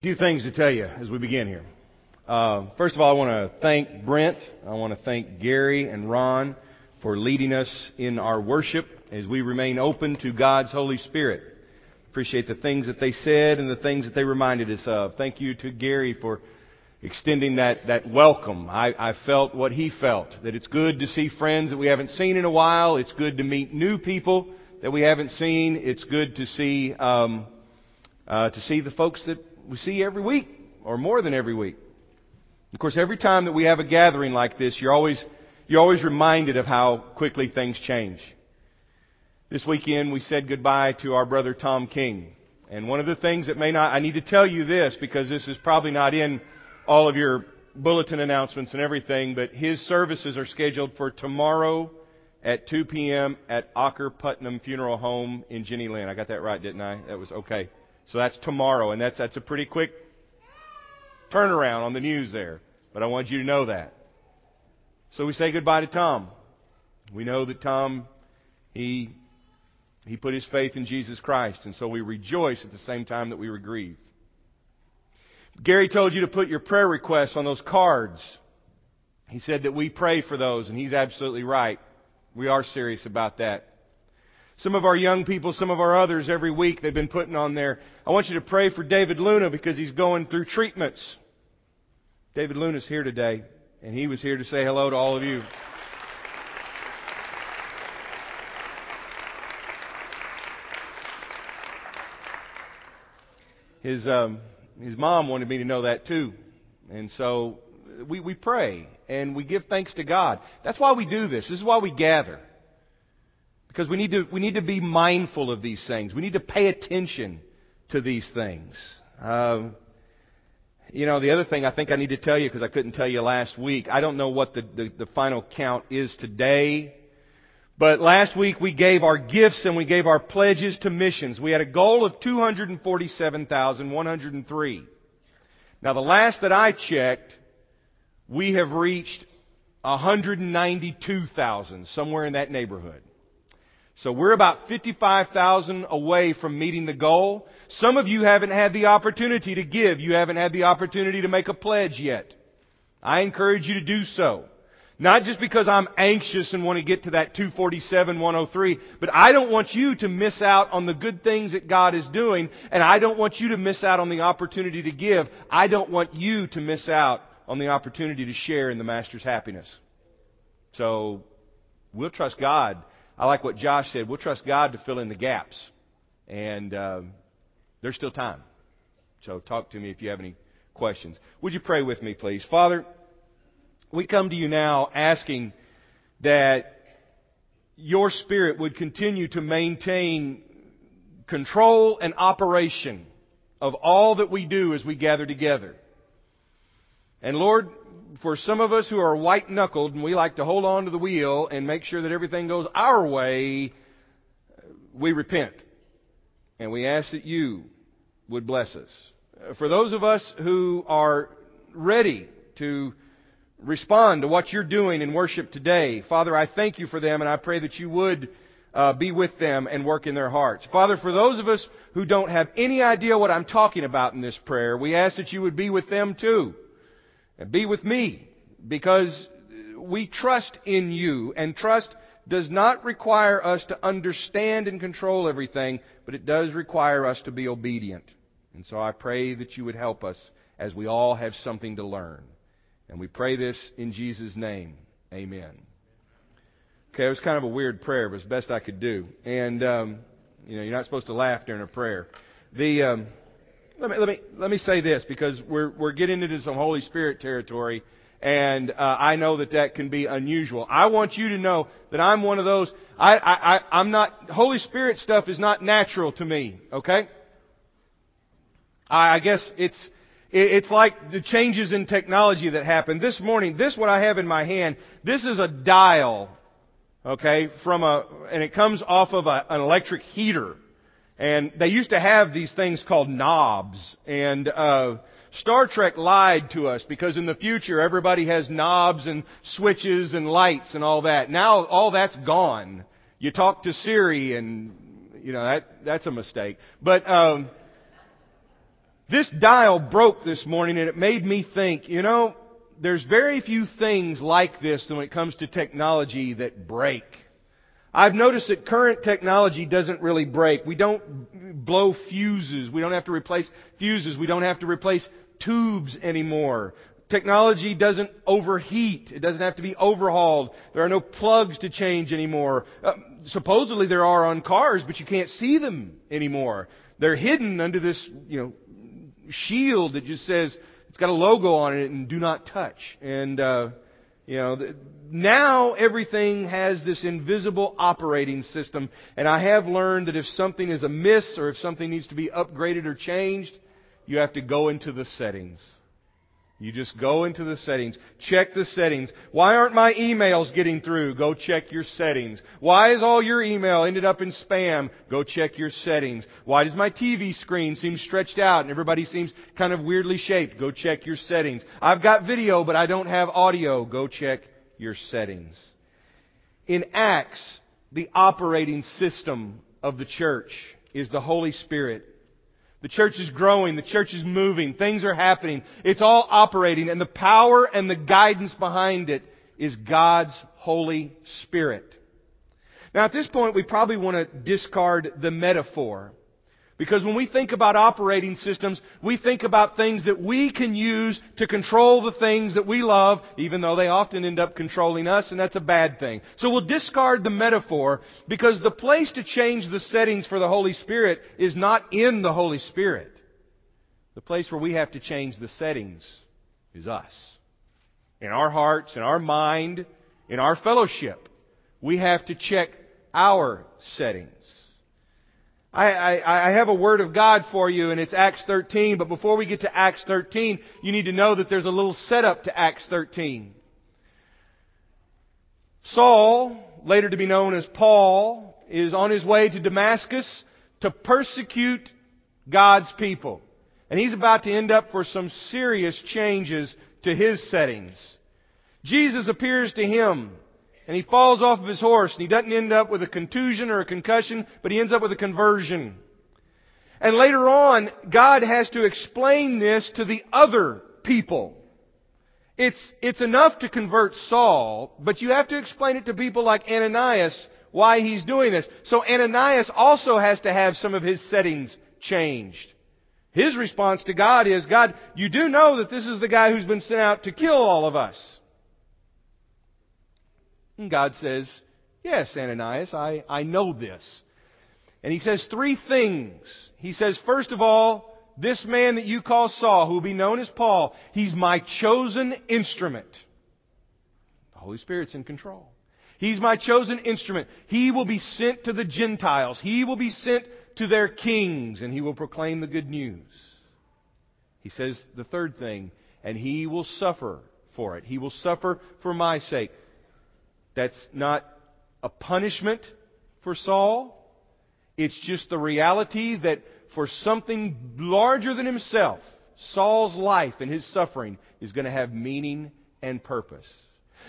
A few things to tell you as we begin here. Uh, first of all, I want to thank Brent. I want to thank Gary and Ron for leading us in our worship as we remain open to God's Holy Spirit. Appreciate the things that they said and the things that they reminded us of. Thank you to Gary for extending that, that welcome. I, I felt what he felt, that it's good to see friends that we haven't seen in a while. It's good to meet new people that we haven't seen. It's good to see, um, uh, to see the folks that we see every week, or more than every week. Of course, every time that we have a gathering like this, you're always, you're always reminded of how quickly things change. This weekend, we said goodbye to our brother Tom King. And one of the things that may not, I need to tell you this because this is probably not in all of your bulletin announcements and everything, but his services are scheduled for tomorrow at 2 p.m. at Ocker Putman Funeral Home in Jenny Lind. I got that right, didn't I? That was okay. So that's tomorrow, and that's, that's a pretty quick turnaround on the news there. But I want you to know that. So we say goodbye to Tom. We know that Tom, he, he put his faith in Jesus Christ, and so we rejoice at the same time that we grieve. Gary told you to put your prayer requests on those cards. He said that we pray for those, and he's absolutely right. We are serious about that. Some of our young people, some of our others every week they've been putting on there. I want you to pray for David Luna because he's going through treatments. David Luna's here today, and he was here to say hello to all of you. His um, his mom wanted me to know that too, and so we we pray and we give thanks to God. That's why we do this. This is why we gather. Because we need to, we need to be mindful of these things. We need to pay attention to these things. Um, you know, the other thing I think I need to tell you, because I couldn't tell you last week, I don't know what the, the, the final count is today. But last week we gave our gifts and we gave our pledges to missions. We had a goal of 247,103. Now the last that I checked, we have reached 192,000, somewhere in that neighborhood. So we're about 55,000 away from meeting the goal. Some of you haven't had the opportunity to give. You haven't had the opportunity to make a pledge yet. I encourage you to do so. Not just because I'm anxious and want to get to that 247, 103, but I don't want you to miss out on the good things that God is doing, and I don't want you to miss out on the opportunity to give. I don't want you to miss out on the opportunity to share in the Master's happiness. So, we'll trust God I like what Josh said. We'll trust God to fill in the gaps. And um, there's still time. So talk to me if you have any questions. Would you pray with me, please? Father, we come to you now asking that your Spirit would continue to maintain control and operation of all that we do as we gather together. And Lord, for some of us who are white knuckled and we like to hold on to the wheel and make sure that everything goes our way, we repent. And we ask that you would bless us. For those of us who are ready to respond to what you're doing in worship today, Father, I thank you for them and I pray that you would uh, be with them and work in their hearts. Father, for those of us who don't have any idea what I'm talking about in this prayer, we ask that you would be with them too. And be with me because we trust in you and trust does not require us to understand and control everything, but it does require us to be obedient. And so I pray that you would help us as we all have something to learn. And we pray this in Jesus' name. Amen. Okay, it was kind of a weird prayer, but it's best I could do. And, um, you know, you're not supposed to laugh during a prayer. The, um, let me, let me, let me say this because we're, we're getting into some Holy Spirit territory and uh, I know that that can be unusual. I want you to know that I'm one of those. I, I, I, I'm not. Holy Spirit stuff is not natural to me. Okay. I, I guess it's it, it's like the changes in technology that happened this morning. This what I have in my hand. This is a dial. Okay, from a and it comes off of a, an electric heater. And they used to have these things called knobs. And uh, Star Trek lied to us because in the future everybody has knobs and switches and lights and all that. Now all that's gone. You talk to Siri and you know that that's a mistake. But um, This dial broke this morning and it made me think, you know, there's very few things like this when it comes to technology that break. I've noticed that current technology doesn't really break. We don't blow fuses. We don't have to replace fuses. We don't have to replace tubes anymore. Technology doesn't overheat. It doesn't have to be overhauled. There are no plugs to change anymore. Uh, supposedly there are on cars, but you can't see them anymore. They're hidden under this, you know, shield that just says it's got a logo on it and do not touch. And uh, you know, now everything has this invisible operating system, and I have learned that if something is amiss or if something needs to be upgraded or changed, you have to go into the settings. You just go into the settings. Check the settings. Why aren't my emails getting through? Go check your settings. Why is all your email ended up in spam? Go check your settings. Why does my TV screen seem stretched out and everybody seems kind of weirdly shaped? Go check your settings. I've got video but I don't have audio. Go check your settings. In Acts, the operating system of the church is the Holy Spirit. The church is growing. The church is moving. Things are happening. It's all operating. And the power and the guidance behind it is God's Holy Spirit. Now at this point, we probably want to discard the metaphor. Because when we think about operating systems, we think about things that we can use to control the things that we love, even though they often end up controlling us, and that's a bad thing. So we'll discard the metaphor because the place to change the settings for the Holy Spirit is not in the Holy Spirit. The place where we have to change the settings is us. In our hearts, in our mind, in our fellowship. We have to check our settings. I, I, I, have a word of God for you, and it's Acts 13. But before we get to Acts 13, you need to know that there's a little setup to Acts 13. Saul, later to be known as Paul, is on his way to Damascus to persecute God's people. And he's about to end up for some serious changes to his settings. Jesus appears to him and he falls off of his horse and he doesn't end up with a contusion or a concussion, but he ends up with a conversion. And later on, God has to explain this to the other people. It's, it's enough to convert Saul, but you have to explain it to people like Ananias why he's doing this. So Ananias also has to have some of his settings changed. His response to God is, God, you do know that this is the guy who's been sent out to kill all of us. And God says, Yes, Ananias, I, I know this. And he says three things. He says, first of all, this man that you call Saul, who will be known as Paul, he's my chosen instrument. The Holy Spirit's in control. He's my chosen instrument. He will be sent to the Gentiles. He will be sent to their kings, and he will proclaim the good news. He says the third thing, and he will suffer for it. He will suffer for my sake. That's not a punishment for Saul. It's just the reality that for something larger than himself, Saul's life and his suffering is going to have meaning and purpose.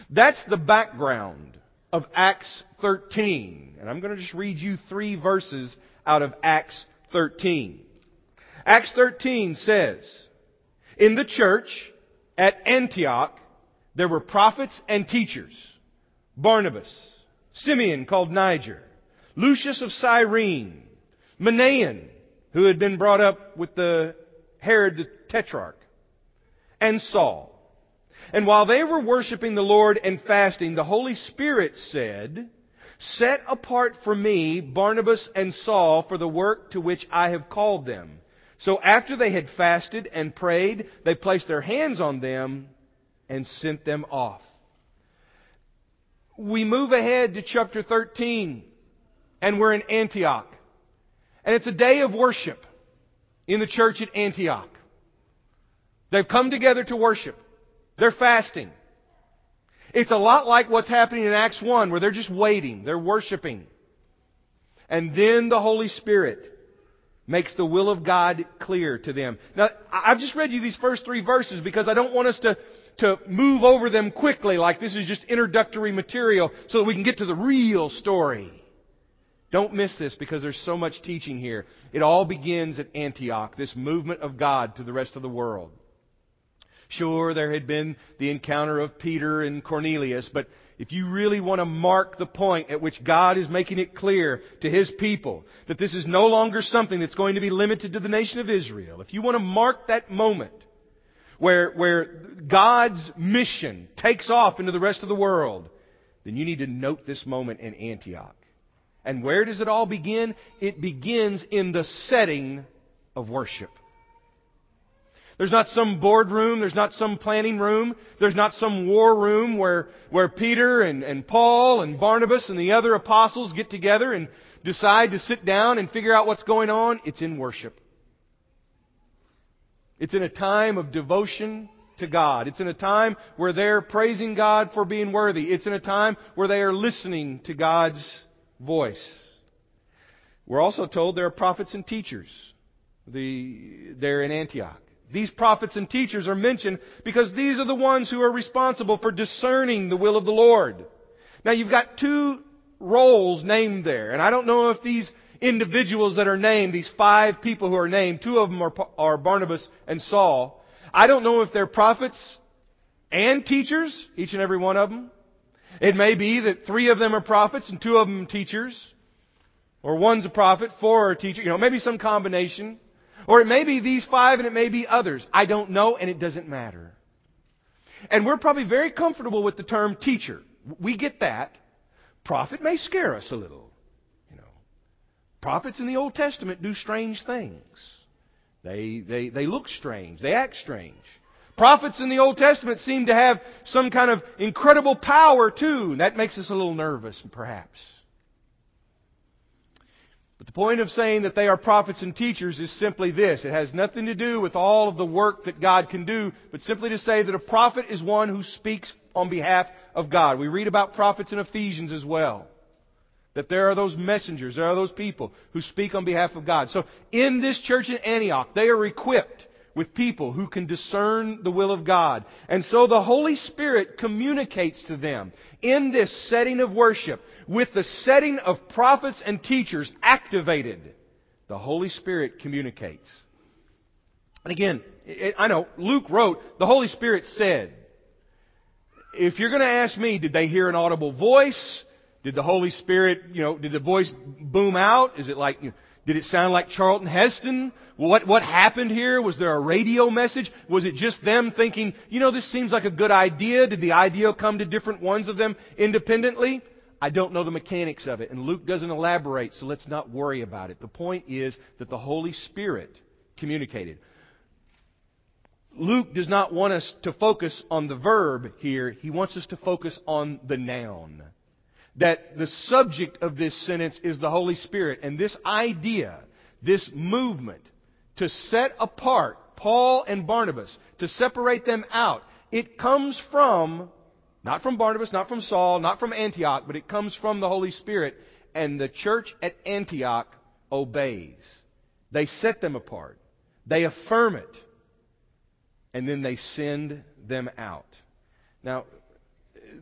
That's the background of Acts 13. And I'm going to just read you three verses out of Acts 13. Acts 13 says, In the church at Antioch, there were prophets and teachers. Barnabas, Simeon called Niger, Lucius of Cyrene, Manaen, who had been brought up with the Herod the Tetrarch, and Saul. And while they were worshiping the Lord and fasting, the Holy Spirit said, Set apart for me Barnabas and Saul for the work to which I have called them. So after they had fasted and prayed, they placed their hands on them and sent them off we move ahead to chapter 13 and we're in Antioch. And it's a day of worship in the church at Antioch. They've come together to worship. They're fasting. It's a lot like what's happening in Acts 1 where they're just waiting. They're worshiping. And then the Holy Spirit makes the will of God clear to them. Now, I've just read you these first three verses because I don't want us to to move over them quickly like this is just introductory material so that we can get to the real story. Don't miss this because there's so much teaching here. It all begins at Antioch, this movement of God to the rest of the world. Sure, there had been the encounter of Peter and Cornelius, but if you really want to mark the point at which God is making it clear to His people that this is no longer something that's going to be limited to the nation of Israel, if you want to mark that moment where, where God's mission takes off into the rest of the world, then you need to note this moment in Antioch. And where does it all begin? It begins in the setting of worship. There's not some boardroom. There's not some planning room. There's not some war room where, where Peter and, and Paul and Barnabas and the other apostles get together and decide to sit down and figure out what's going on. It's in worship. It's in a time of devotion to God. It's in a time where they're praising God for being worthy. It's in a time where they are listening to God's voice. We're also told there are prophets and teachers. The, they're in Antioch. These prophets and teachers are mentioned because these are the ones who are responsible for discerning the will of the Lord. Now you've got two roles named there, and I don't know if these individuals that are named, these five people who are named, two of them are, are Barnabas and Saul. I don't know if they're prophets and teachers, each and every one of them. It may be that three of them are prophets and two of them teachers. Or one's a prophet, four are teachers. You know, maybe some combination. Or it may be these five and it may be others. I don't know and it doesn't matter. And we're probably very comfortable with the term teacher. We get that. Prophet may scare us a little. Prophets in the Old Testament do strange things. They, they, they look strange. They act strange. Prophets in the Old Testament seem to have some kind of incredible power too. And that makes us a little nervous, perhaps. But the point of saying that they are prophets and teachers is simply this. It has nothing to do with all of the work that God can do, but simply to say that a prophet is one who speaks on behalf of God. We read about prophets in Ephesians as well. That there are those messengers, there are those people who speak on behalf of God. So in this church in Antioch, they are equipped with people who can discern the will of God. And so the Holy Spirit communicates to them in this setting of worship with the setting of prophets and teachers activated. The Holy Spirit communicates. And again, I know Luke wrote, the Holy Spirit said. If you're going to ask me, did they hear an audible voice? Did the Holy Spirit, you know, did the voice boom out? Is it like, you know, did it sound like Charlton Heston? What, what happened here? Was there a radio message? Was it just them thinking, you know, this seems like a good idea? Did the idea come to different ones of them independently? I don't know the mechanics of it, and Luke doesn't elaborate, so let's not worry about it. The point is that the Holy Spirit communicated. Luke does not want us to focus on the verb here, he wants us to focus on the noun that the subject of this sentence is the Holy Spirit. And this idea, this movement to set apart Paul and Barnabas, to separate them out, it comes from, not from Barnabas, not from Saul, not from Antioch, but it comes from the Holy Spirit. And the church at Antioch obeys. They set them apart. They affirm it. And then they send them out. Now,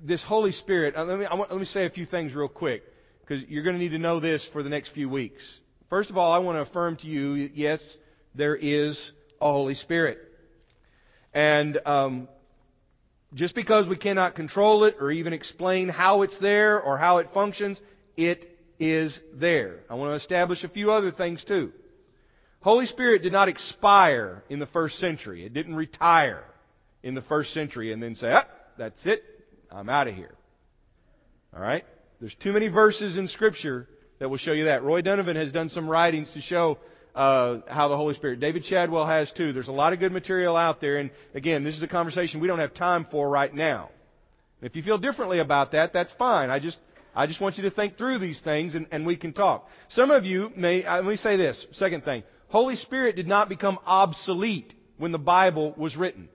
this Holy Spirit, uh, let me, want, let me say a few things real quick, because you're going to need to know this for the next few weeks. First of all, I want to affirm to you, yes, there is a Holy Spirit. And um, just because we cannot control it or even explain how it's there or how it functions, it is there. I want to establish a few other things too. Holy Spirit did not expire in the first century. It didn't retire in the first century and then say, ah, that's it. I'm out of here. All right? There's too many verses in Scripture that will show you that. Roy Donovan has done some writings to show uh, how the Holy Spirit. David Chadwell has too. There's a lot of good material out there, and again, this is a conversation we don't have time for right now. If you feel differently about that, that's fine. I just I just want you to think through these things, and, and we can talk. Some of you may. Uh, let me say this. Second thing, Holy Spirit did not become obsolete when the Bible was written.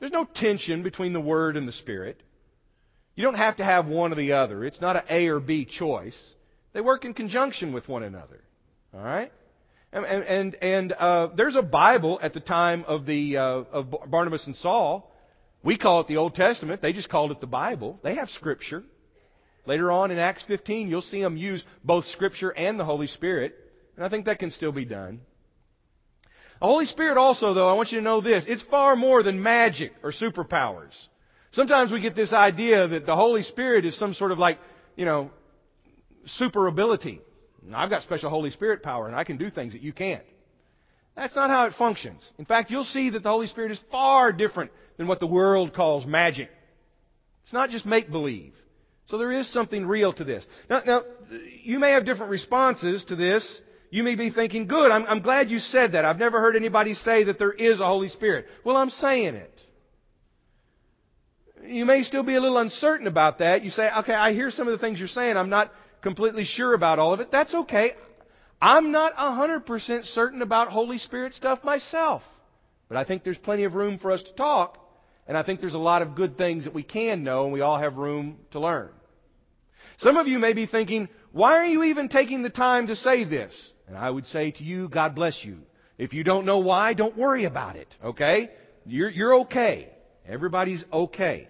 There's no tension between the Word and the Spirit. You don't have to have one or the other. It's not an A or B choice. They work in conjunction with one another. All right? And, and, and uh, there's a Bible at the time of, the, uh, of Barnabas and Saul. We call it the Old Testament. They just called it the Bible. They have Scripture. Later on in Acts 15, you'll see them use both Scripture and the Holy Spirit. And I think that can still be done. The Holy Spirit also, though, I want you to know this. It's far more than magic or superpowers. Sometimes we get this idea that the Holy Spirit is some sort of like, you know, super ability. I've got special Holy Spirit power and I can do things that you can't. That's not how it functions. In fact, you'll see that the Holy Spirit is far different than what the world calls magic. It's not just make believe. So there is something real to this. Now, now, you may have different responses to this. You may be thinking, good, I'm, I'm glad you said that. I've never heard anybody say that there is a Holy Spirit. Well, I'm saying it. You may still be a little uncertain about that. You say, okay, I hear some of the things you're saying. I'm not completely sure about all of it. That's okay. I'm not 100% certain about Holy Spirit stuff myself. But I think there's plenty of room for us to talk. And I think there's a lot of good things that we can know, and we all have room to learn. Some of you may be thinking, why are you even taking the time to say this? And I would say to you, God bless you. If you don't know why, don't worry about it, okay? You're, you're okay. Everybody's okay.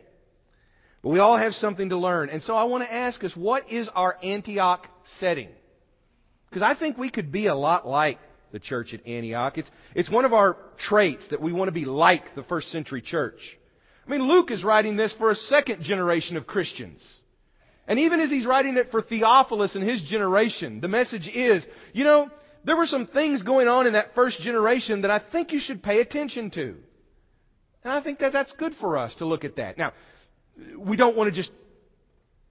But we all have something to learn. And so I want to ask us, what is our Antioch setting? Because I think we could be a lot like the church at Antioch. It's, it's one of our traits that we want to be like the first century church. I mean, Luke is writing this for a second generation of Christians. And even as he's writing it for Theophilus and his generation, the message is, you know, there were some things going on in that first generation that I think you should pay attention to. And I think that that's good for us to look at that. Now, we don't want to just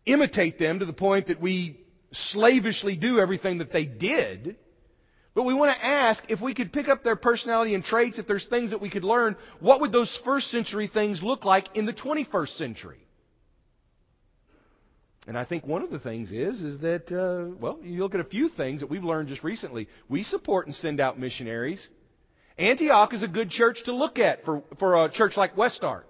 imitate them to the point that we slavishly do everything that they did. But we want to ask if we could pick up their personality and traits, if there's things that we could learn, what would those first century things look like in the 21st century? And I think one of the things is, is that, uh, well, you look at a few things that we've learned just recently. We support and send out missionaries. Antioch is a good church to look at for, for a church like Westark.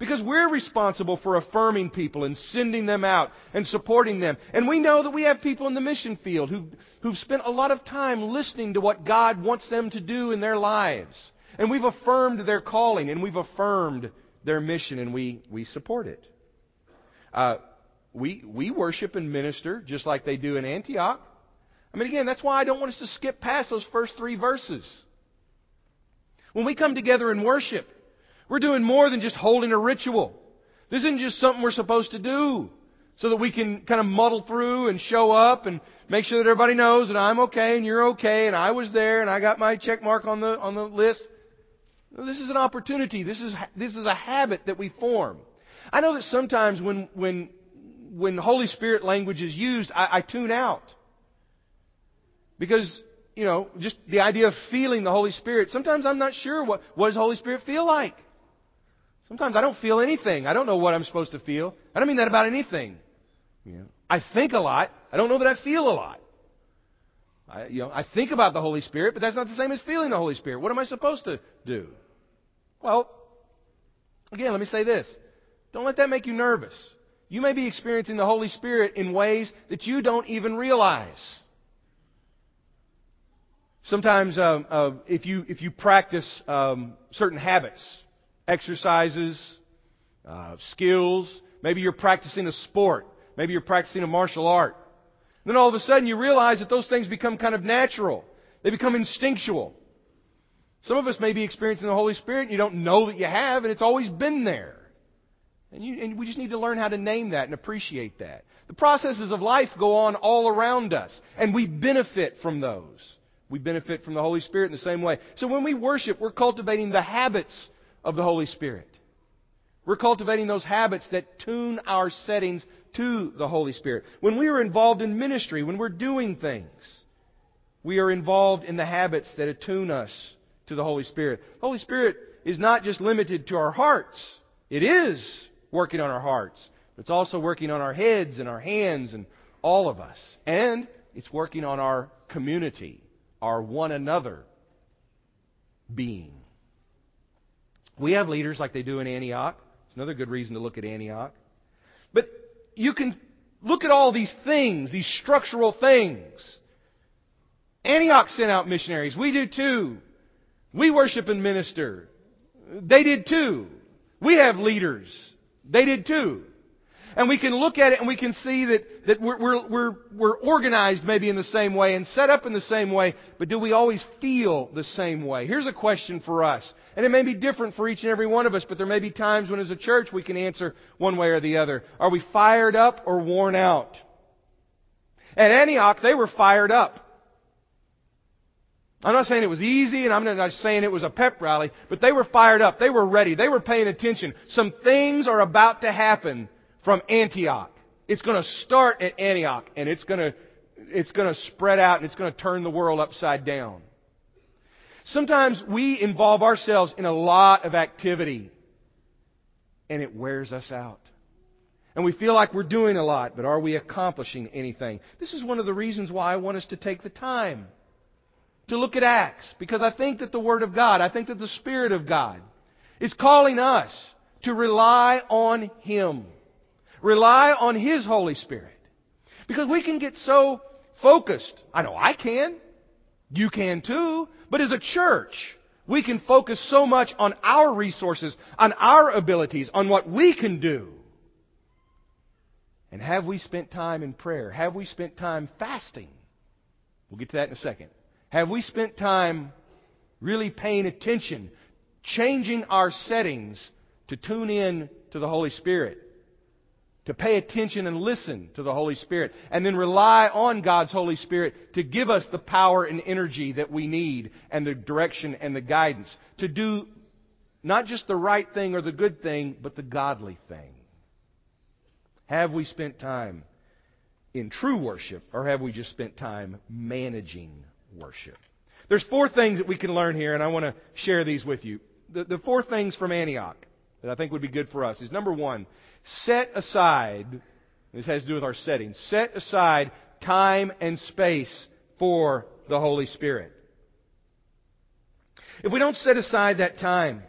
Because we're responsible for affirming people and sending them out and supporting them. And we know that we have people in the mission field who've, who've spent a lot of time listening to what God wants them to do in their lives. And we've affirmed their calling and we've affirmed their mission and we, we support it. Uh, we, we worship and minister just like they do in Antioch. I mean, again, that's why I don't want us to skip past those first three verses. When we come together and worship, we're doing more than just holding a ritual. This isn't just something we're supposed to do so that we can kind of muddle through and show up and make sure that everybody knows that I'm okay and you're okay and I was there and I got my check mark on the on the list. This is an opportunity. This is this is a habit that we form. I know that sometimes when when when Holy Spirit language is used, I, I tune out because you know just the idea of feeling the Holy Spirit. Sometimes I'm not sure what what does Holy Spirit feel like. Sometimes I don't feel anything. I don't know what I'm supposed to feel. I don't mean that about anything. You know, I think a lot. I don't know that I feel a lot. I, you know, I think about the Holy Spirit, but that's not the same as feeling the Holy Spirit. What am I supposed to do? Well, again, let me say this. Don't let that make you nervous. You may be experiencing the Holy Spirit in ways that you don't even realize. Sometimes, uh, uh, if you if you practice um, certain habits, exercises, uh, skills. Maybe you're practicing a sport. Maybe you're practicing a martial art. And then all of a sudden you realize that those things become kind of natural. They become instinctual. Some of us may be experiencing the Holy Spirit and you don't know that you have, and it's always been there. And, you, and we just need to learn how to name that and appreciate that. The processes of life go on all around us, and we benefit from those. We benefit from the Holy Spirit in the same way. So when we worship, we're cultivating the habits of the Holy Spirit. We're cultivating those habits that tune our settings to the Holy Spirit. When we are involved in ministry, when we're doing things, we are involved in the habits that attune us to the Holy Spirit. The Holy Spirit is not just limited to our hearts. It is working on our hearts. But it's also working on our heads and our hands and all of us. And it's working on our community, our one another being. We have leaders like they do in Antioch. It's another good reason to look at Antioch. But you can look at all these things, these structural things. Antioch sent out missionaries. We do too. We worship and minister. They did too. We have leaders. They did too. And we can look at it and we can see that, that we're, we're, we're, we're organized maybe in the same way and set up in the same way, but do we always feel the same way? Here's a question for us. And it may be different for each and every one of us, but there may be times when as a church we can answer one way or the other. Are we fired up or worn out? At Antioch, they were fired up. I'm not saying it was easy, and I'm not saying it was a pep rally, but they were fired up. They were ready. They were paying attention. Some things are about to happen from Antioch. It's going to start at Antioch, and it's going to, it's going to spread out, and it's going to turn the world upside down. Sometimes we involve ourselves in a lot of activity, and it wears us out. And we feel like we're doing a lot, but are we accomplishing anything? This is one of the reasons why I want us to take the time to look at Acts because I think that the Word of God, I think that the Spirit of God is calling us to rely on Him. Rely on His Holy Spirit. Because we can get so focused. I know I can. You can too. But as a church, we can focus so much on our resources, on our abilities, on what we can do. And have we spent time in prayer? Have we spent time fasting? We'll get to that in a second. Have we spent time really paying attention, changing our settings to tune in to the Holy Spirit? To pay attention and listen to the Holy Spirit, and then rely on God's Holy Spirit to give us the power and energy that we need, and the direction and the guidance to do not just the right thing or the good thing, but the godly thing. Have we spent time in true worship, or have we just spent time managing worship. There's four things that we can learn here, and I want to share these with you. The, the four things from Antioch that I think would be good for us is number one, set aside, this has to do with our setting, set aside time and space for the Holy Spirit. If we don't set aside that time,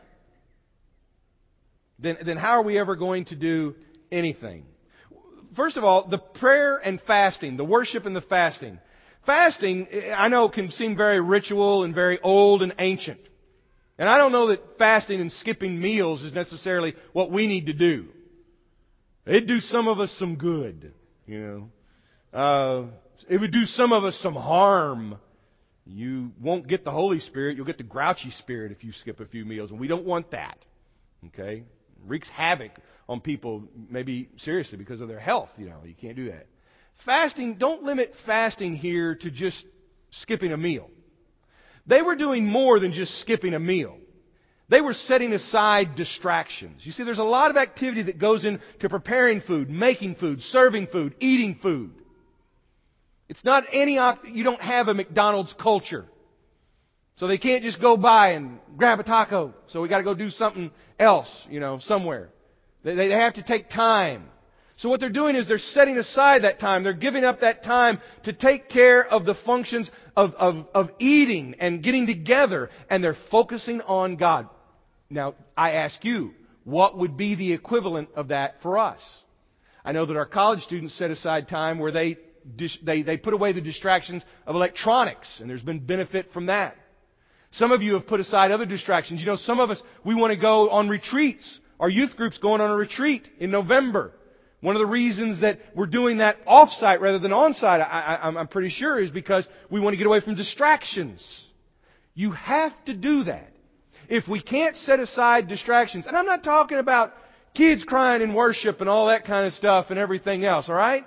then, then how are we ever going to do anything? First of all, the prayer and fasting, the worship and the fasting. Fasting, I know, can seem very ritual and very old and ancient. And I don't know that fasting and skipping meals is necessarily what we need to do. It'd do some of us some good, you know. Uh, it would do some of us some harm. You won't get the Holy Spirit, you'll get the grouchy spirit if you skip a few meals, and we don't want that. Okay? wreaks havoc on people, maybe seriously because of their health, you know. You can't do that. Fasting, don't limit fasting here to just skipping a meal. They were doing more than just skipping a meal. They were setting aside distractions. You see, there's a lot of activity that goes into preparing food, making food, serving food, eating food. It's not any, you don't have a McDonald's culture. So they can't just go by and grab a taco. So we gotta go do something else, you know, somewhere. They, they have to take time. So what they're doing is they're setting aside that time. They're giving up that time to take care of the functions of, of, of eating and getting together. And they're focusing on God. Now, I ask you, what would be the equivalent of that for us? I know that our college students set aside time where they, they, they put away the distractions of electronics, and there's been benefit from that. Some of you have put aside other distractions. You know, some of us, we want to go on retreats. Our youth group's going on a retreat in November. One of the reasons that we're doing that off-site rather than on-site, I, am pretty sure, is because we want to get away from distractions. You have to do that. If we can't set aside distractions, and I'm not talking about kids crying in worship and all that kind of stuff and everything else, alright?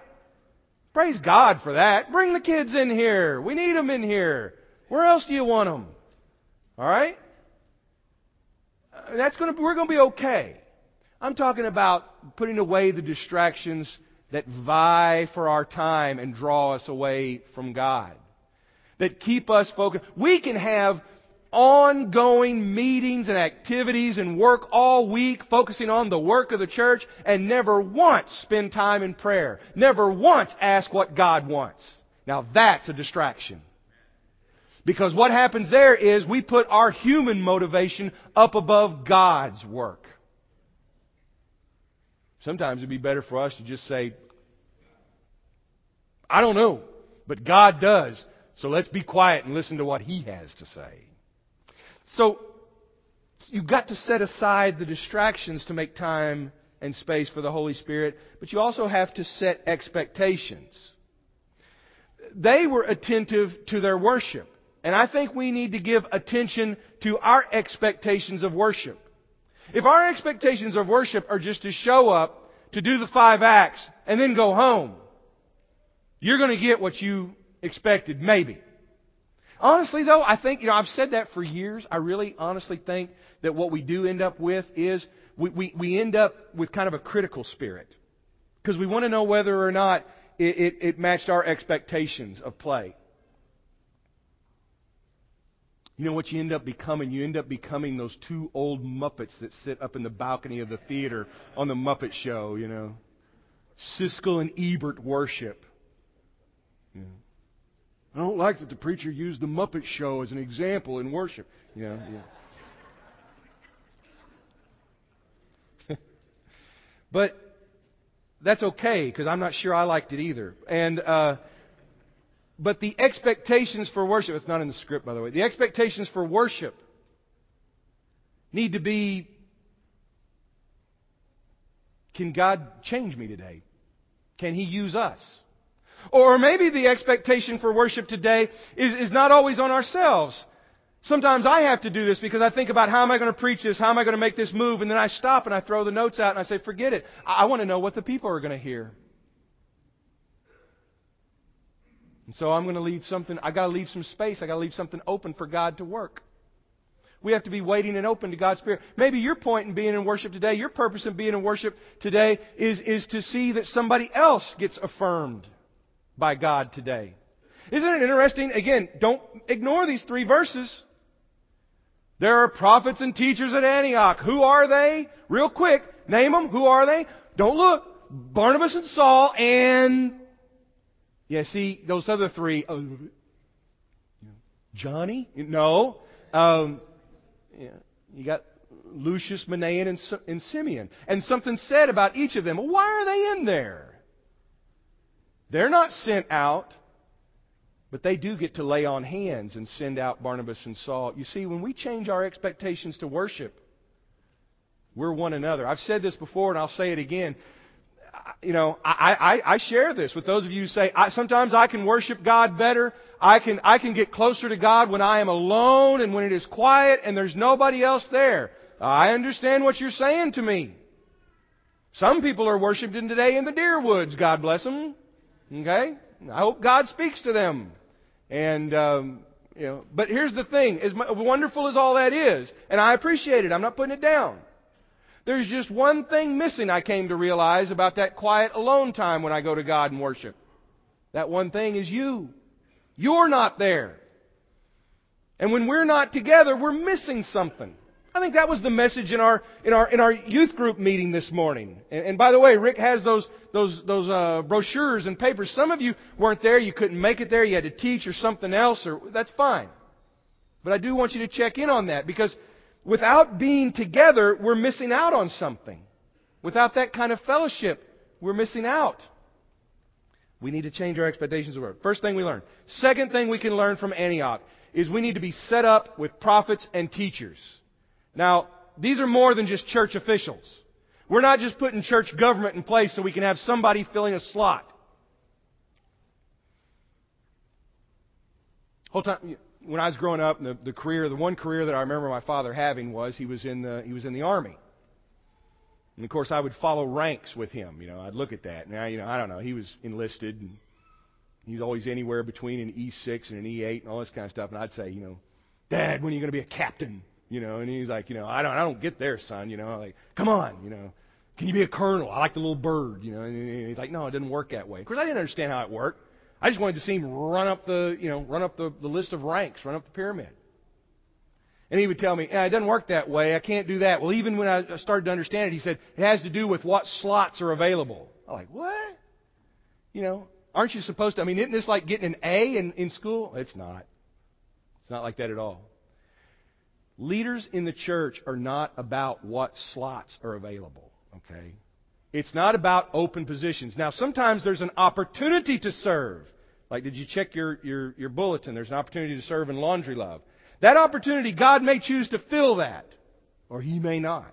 Praise God for that. Bring the kids in here. We need them in here. Where else do you want them? Alright? That's gonna, we're gonna be okay. I'm talking about putting away the distractions that vie for our time and draw us away from God. That keep us focused. We can have ongoing meetings and activities and work all week focusing on the work of the church and never once spend time in prayer. Never once ask what God wants. Now that's a distraction. Because what happens there is we put our human motivation up above God's work. Sometimes it'd be better for us to just say, I don't know, but God does. So let's be quiet and listen to what He has to say. So, you've got to set aside the distractions to make time and space for the Holy Spirit, but you also have to set expectations. They were attentive to their worship. And I think we need to give attention to our expectations of worship. If our expectations of worship are just to show up, to do the five acts, and then go home, you're going to get what you expected, maybe. Honestly, though, I think, you know, I've said that for years. I really honestly think that what we do end up with is we, we, we end up with kind of a critical spirit. Because we want to know whether or not it, it, it matched our expectations of play. You know what you end up becoming? You end up becoming those two old Muppets that sit up in the balcony of the theater on the Muppet Show, you know. Siskel and Ebert worship. Yeah. I don't like that the preacher used the Muppet Show as an example in worship. You know, yeah. but that's okay because I'm not sure I liked it either. And uh, but the expectations for worship, it's not in the script, by the way, the expectations for worship need to be can God change me today? Can He use us? Or maybe the expectation for worship today is, is not always on ourselves. Sometimes I have to do this because I think about how am I going to preach this? How am I going to make this move? And then I stop and I throw the notes out and I say, forget it. I, want to know what the people are going to hear. And so I'm going to leave something, I got to leave some space. I got to leave something open for God to work. We have to be waiting and open to God's Spirit. Maybe your point in being in worship today, your purpose in being in worship today is, is to see that somebody else gets affirmed by God today. Isn't it interesting? Again, don't ignore these three verses. There are prophets and teachers at Antioch. Who are they? Real quick, name them. Who are they? Don't look. Barnabas and Saul and yeah, see, those other three. Uh, Johnny? No. Um, yeah, you got Lucius, Manaen, and, and Simeon. And something said about each of them. Why are they in there? They're not sent out, but they do get to lay on hands and send out Barnabas and Saul. You see, when we change our expectations to worship, we're one another. I've said this before, and I'll say it again you know, I, I, I share this with those of you who say, I, sometimes I can worship God better. I can, I can get closer to God when I am alone and when it is quiet and there's nobody else there. I understand what you're saying to me. Some people are worshiping today in the deer woods. God bless them. Okay? I hope God speaks to them. And, um, you know, but here's the thing. As wonderful as all that is, and I appreciate it, I'm not putting it down. There's just one thing missing I came to realize about that quiet alone time when I go to God and worship. That one thing is you. You're not there. And when we're not together, we're missing something. I think that was the message in our in our in our youth group meeting this morning. And, and by the way, Rick has those those those uh, brochures and papers. Some of you weren't there; you couldn't make it there. You had to teach or something else, or that's fine. But I do want you to check in on that because without being together, we're missing out on something. Without that kind of fellowship, we're missing out. We need to change our expectations of work. First thing we learn. Second thing we can learn from Antioch is we need to be set up with prophets and teachers. Now, these are more than just church officials. We're not just putting church government in place so we can have somebody filling a slot. Whole time, when I was growing up, the, the career, the one career that I remember my father having was he was in the he was in the army. And of course, I would follow ranks with him. You know, I'd look at that. Now, you know, I don't know. He was enlisted, and he was always anywhere between an E6 and an E8 and all this kind of stuff. And I'd say, you know, Dad, when are you going to be a captain? You know, and he's like, you know, I don't, I don't get there, son. You know, like, come on, you know, can you be a colonel? I like the little bird. You know, and he's like, no, it didn't work that way. Of course, I didn't understand how it worked. I just wanted to see him run up the, you know, run up the, the list of ranks, run up the pyramid. And he would tell me, yeah, it doesn't work that way. I can't do that. Well, even when I started to understand it, he said, it has to do with what slots are available. I'm like, what? You know, aren't you supposed to? I mean, isn't this like getting an A in, in school? It's not. It's not like that at all. Leaders in the church are not about what slots are available, okay? It's not about open positions. Now, sometimes there's an opportunity to serve. Like, did you check your, your, your bulletin? There's an opportunity to serve in Laundry Love. That opportunity, God may choose to fill that, or He may not.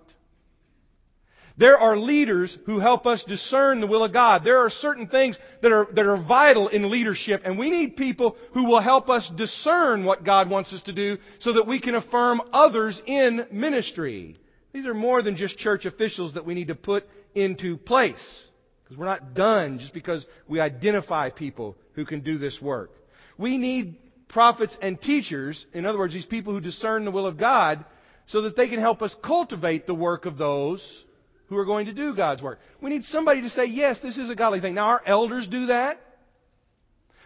There are leaders who help us discern the will of God. There are certain things that are, that are vital in leadership, and we need people who will help us discern what God wants us to do so that we can affirm others in ministry. These are more than just church officials that we need to put into place. Because we're not done just because we identify people who can do this work. We need prophets and teachers, in other words, these people who discern the will of God, so that they can help us cultivate the work of those who are going to do God's work. We need somebody to say, yes, this is a godly thing. Now, our elders do that.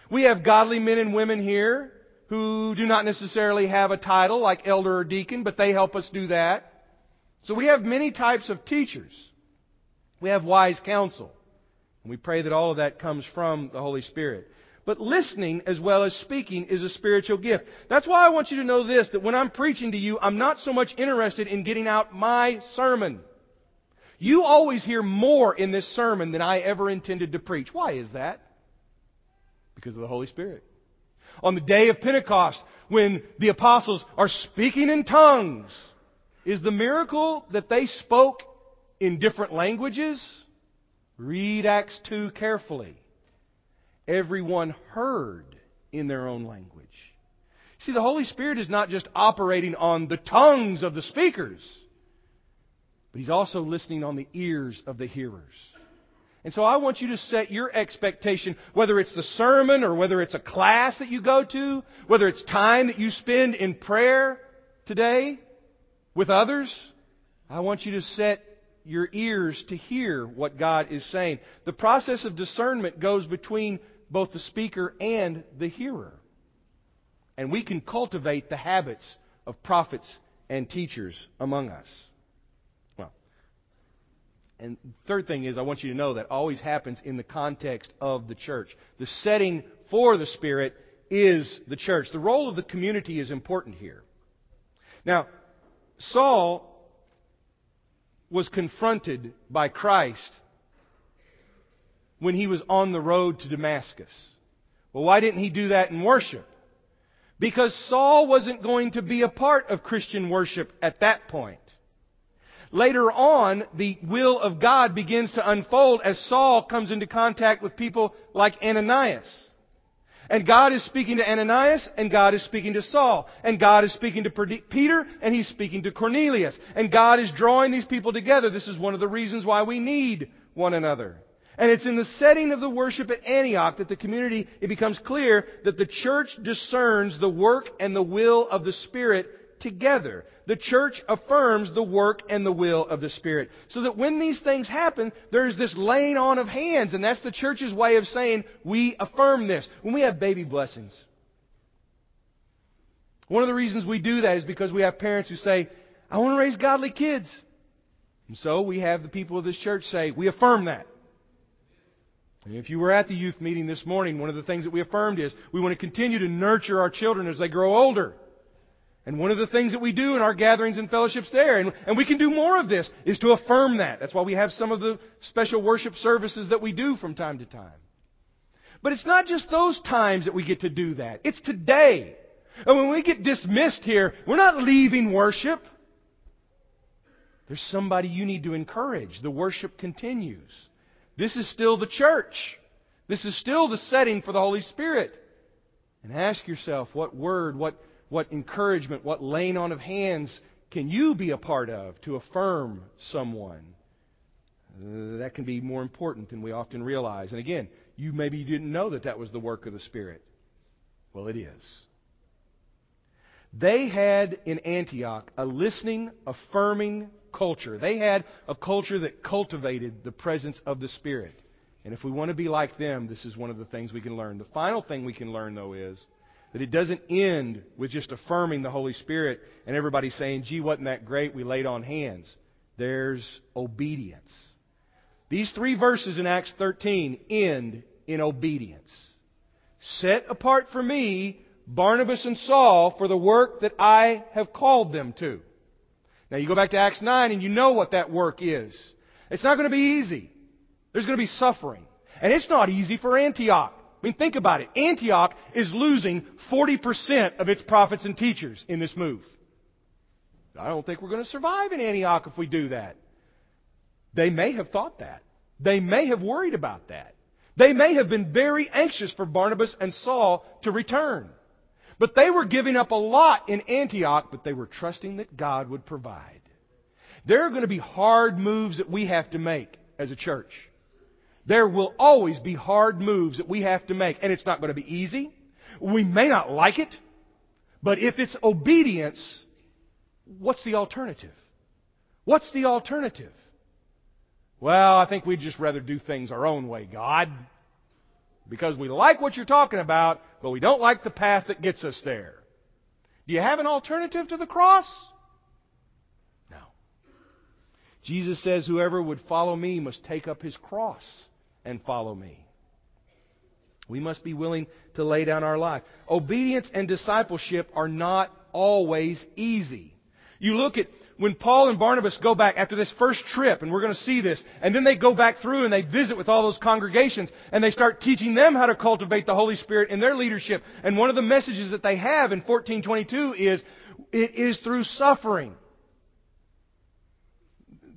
We have godly men and women here who do not necessarily have a title like elder or deacon, but they help us do that. So we have many types of teachers. We have wise counsel. And we pray that all of that comes from the Holy Spirit. But listening as well as speaking is a spiritual gift. That's why I want you to know this, that when I'm preaching to you, I'm not so much interested in getting out my sermon. You always hear more in this sermon than I ever intended to preach. Why is that? Because of the Holy Spirit. On the day of Pentecost, when the apostles are speaking in tongues, is the miracle that they spoke in different languages? Read Acts 2 carefully everyone heard in their own language. See, the Holy Spirit is not just operating on the tongues of the speakers, but He's also listening on the ears of the hearers. And so I want you to set your expectation, whether it's the sermon or whether it's a class that you go to, whether it's time that you spend in prayer today with others, I want you to set your ears to hear what God is saying. The process of discernment goes between both the speaker and the hearer. And we can cultivate the habits of prophets and teachers among us. And third thing is, I want you to know that always happens in the context of the church. The setting for the Spirit is the church. The role of the community is important here. Now, Saul was confronted by Christ when he was on the road to Damascus. Well, why didn't he do that in worship? Because Saul wasn't going to be a part of Christian worship at that point. Later on, the will of God begins to unfold as Saul comes into contact with people like Ananias. And God is speaking to Ananias, and God is speaking to Saul. And God is speaking to Peter, and He's speaking to Cornelius. And God is drawing these people together. This is one of the reasons why we need one another. And it's in the setting of the worship at Antioch that the community, it becomes clear that the church discerns the work and the will of the Spirit together. The church affirms the work and the will of the Spirit. So that when these things happen, there's this laying on of hands, and that's the church's way of saying, we affirm this. When we have baby blessings, one of the reasons we do that is because we have parents who say, I want to raise godly kids. And so we have the people of this church say, we affirm that. If you were at the youth meeting this morning, one of the things that we affirmed is we want to continue to nurture our children as they grow older. And one of the things that we do in our gatherings and fellowships there, and, and we can do more of this, is to affirm that. That's why we have some of the special worship services that we do from time to time. But it's not just those times that we get to do that. It's today. And when we get dismissed here, we're not leaving worship. There's somebody you need to encourage. The worship continues. This is still the church. This is still the setting for the Holy Spirit. And ask yourself what word, what, what encouragement, what laying on of hands can you be a part of to affirm someone? That can be more important than we often realize. And again, you maybe didn't know that that was the work of the Spirit. Well, it is. They had in Antioch a listening, affirming culture. They had a culture that cultivated the presence of the Spirit. And if we want to be like them, this is one of the things we can learn. The final thing we can learn, though, is that it doesn't end with just affirming the Holy Spirit and everybody saying, gee, wasn't that great? We laid on hands. There's obedience. These three verses in Acts 13 end in obedience. Set apart for me Barnabas and Saul for the work that I have called them to. Now you go back to Acts 9 and you know what that work is. It's not going to be easy. There's going to be suffering. And it's not easy for Antioch. I mean, think about it. Antioch is losing 40% of its prophets and teachers in this move. I don't think we're going to survive in Antioch if we do that. They may have thought that. They may have worried about that. They may have been very anxious for Barnabas and Saul to return. But they were giving up a lot in Antioch, but they were trusting that God would provide. There are going to be hard moves that we have to make as a church. There will always be hard moves that we have to make, and it's not going to be easy. We may not like it, but if it's obedience, what's the alternative? What's the alternative? Well, I think we'd just rather do things our own way, God. Because we like what you're talking about, but we don't like the path that gets us there. Do you have an alternative to the cross? No. Jesus says, Whoever would follow me must take up his cross and follow me. We must be willing to lay down our life. Obedience and discipleship are not always easy. You look at when Paul and Barnabas go back after this first trip, and we're going to see this, and then they go back through and they visit with all those congregations, and they start teaching them how to cultivate the Holy Spirit in their leadership. And one of the messages that they have in 1422 is, it is through suffering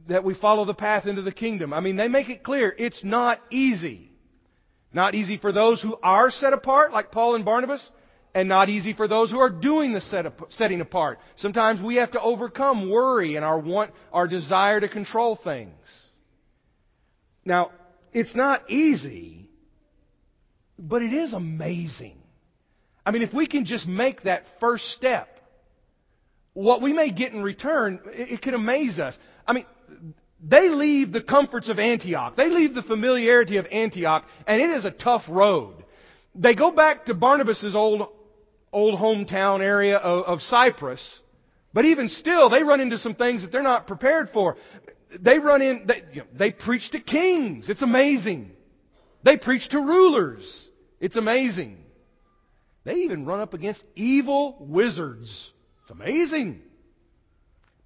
that we follow the path into the kingdom. I mean, they make it clear it's not easy. Not easy for those who are set apart, like Paul and Barnabas, and not easy for those who are doing the set up, setting apart. Sometimes we have to overcome worry and our want, our desire to control things. Now, it's not easy, but it is amazing. I mean, if we can just make that first step, what we may get in return, it, it can amaze us. I mean, they leave the comforts of Antioch. They leave the familiarity of Antioch, and it is a tough road. They go back to Barnabas' old old hometown area of, of Cyprus. But even still, they run into some things that they're not prepared for. They run in, they, you know, they preach to kings. It's amazing. They preach to rulers. It's amazing. They even run up against evil wizards. It's amazing.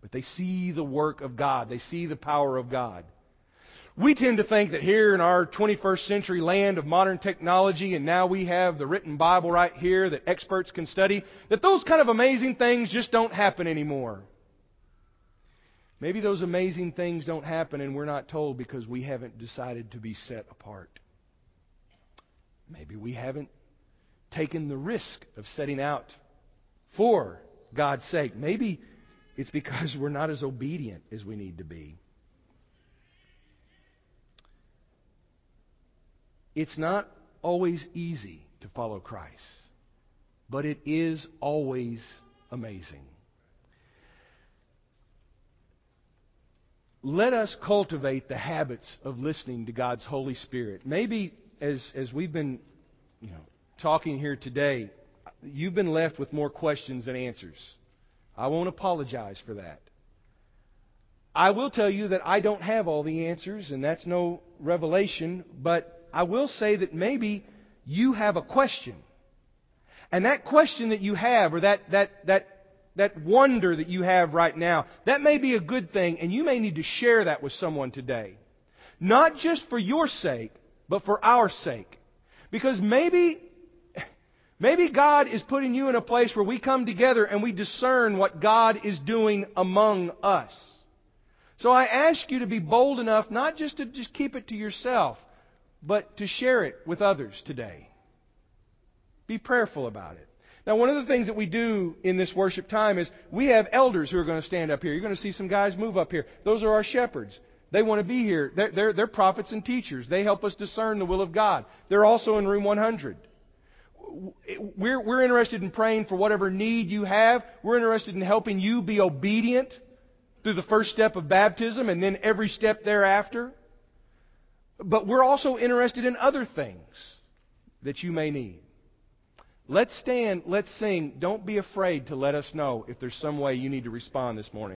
But they see the work of God. They see the power of God. We tend to think that here in our 21st century land of modern technology, and now we have the written Bible right here that experts can study, that those kind of amazing things just don't happen anymore. Maybe those amazing things don't happen and we're not told because we haven't decided to be set apart. Maybe we haven't taken the risk of setting out for God's sake. Maybe it's because we're not as obedient as we need to be. It's not always easy to follow Christ, but it is always amazing. Let us cultivate the habits of listening to God's Holy Spirit. Maybe as, as we've been you know, talking here today, you've been left with more questions than answers. I won't apologize for that. I will tell you that I don't have all the answers, and that's no revelation, but I will say that maybe you have a question. And that question that you have, or that, that, that, that wonder that you have right now, that may be a good thing, and you may need to share that with someone today. Not just for your sake, but for our sake. Because maybe, maybe God is putting you in a place where we come together and we discern what God is doing among us. So I ask you to be bold enough not just to just keep it to yourself, but to share it with others today. Be prayerful about it. Now, one of the things that we do in this worship time is we have elders who are going to stand up here. You're going to see some guys move up here. Those are our shepherds. They want to be here. They're, they're, they're prophets and teachers. They help us discern the will of God. They're also in room 100. We're, we're interested in praying for whatever need you have. We're interested in helping you be obedient through the first step of baptism and then every step thereafter. But we're also interested in other things that you may need. Let's stand, let's sing. Don't be afraid to let us know if there's some way you need to respond this morning.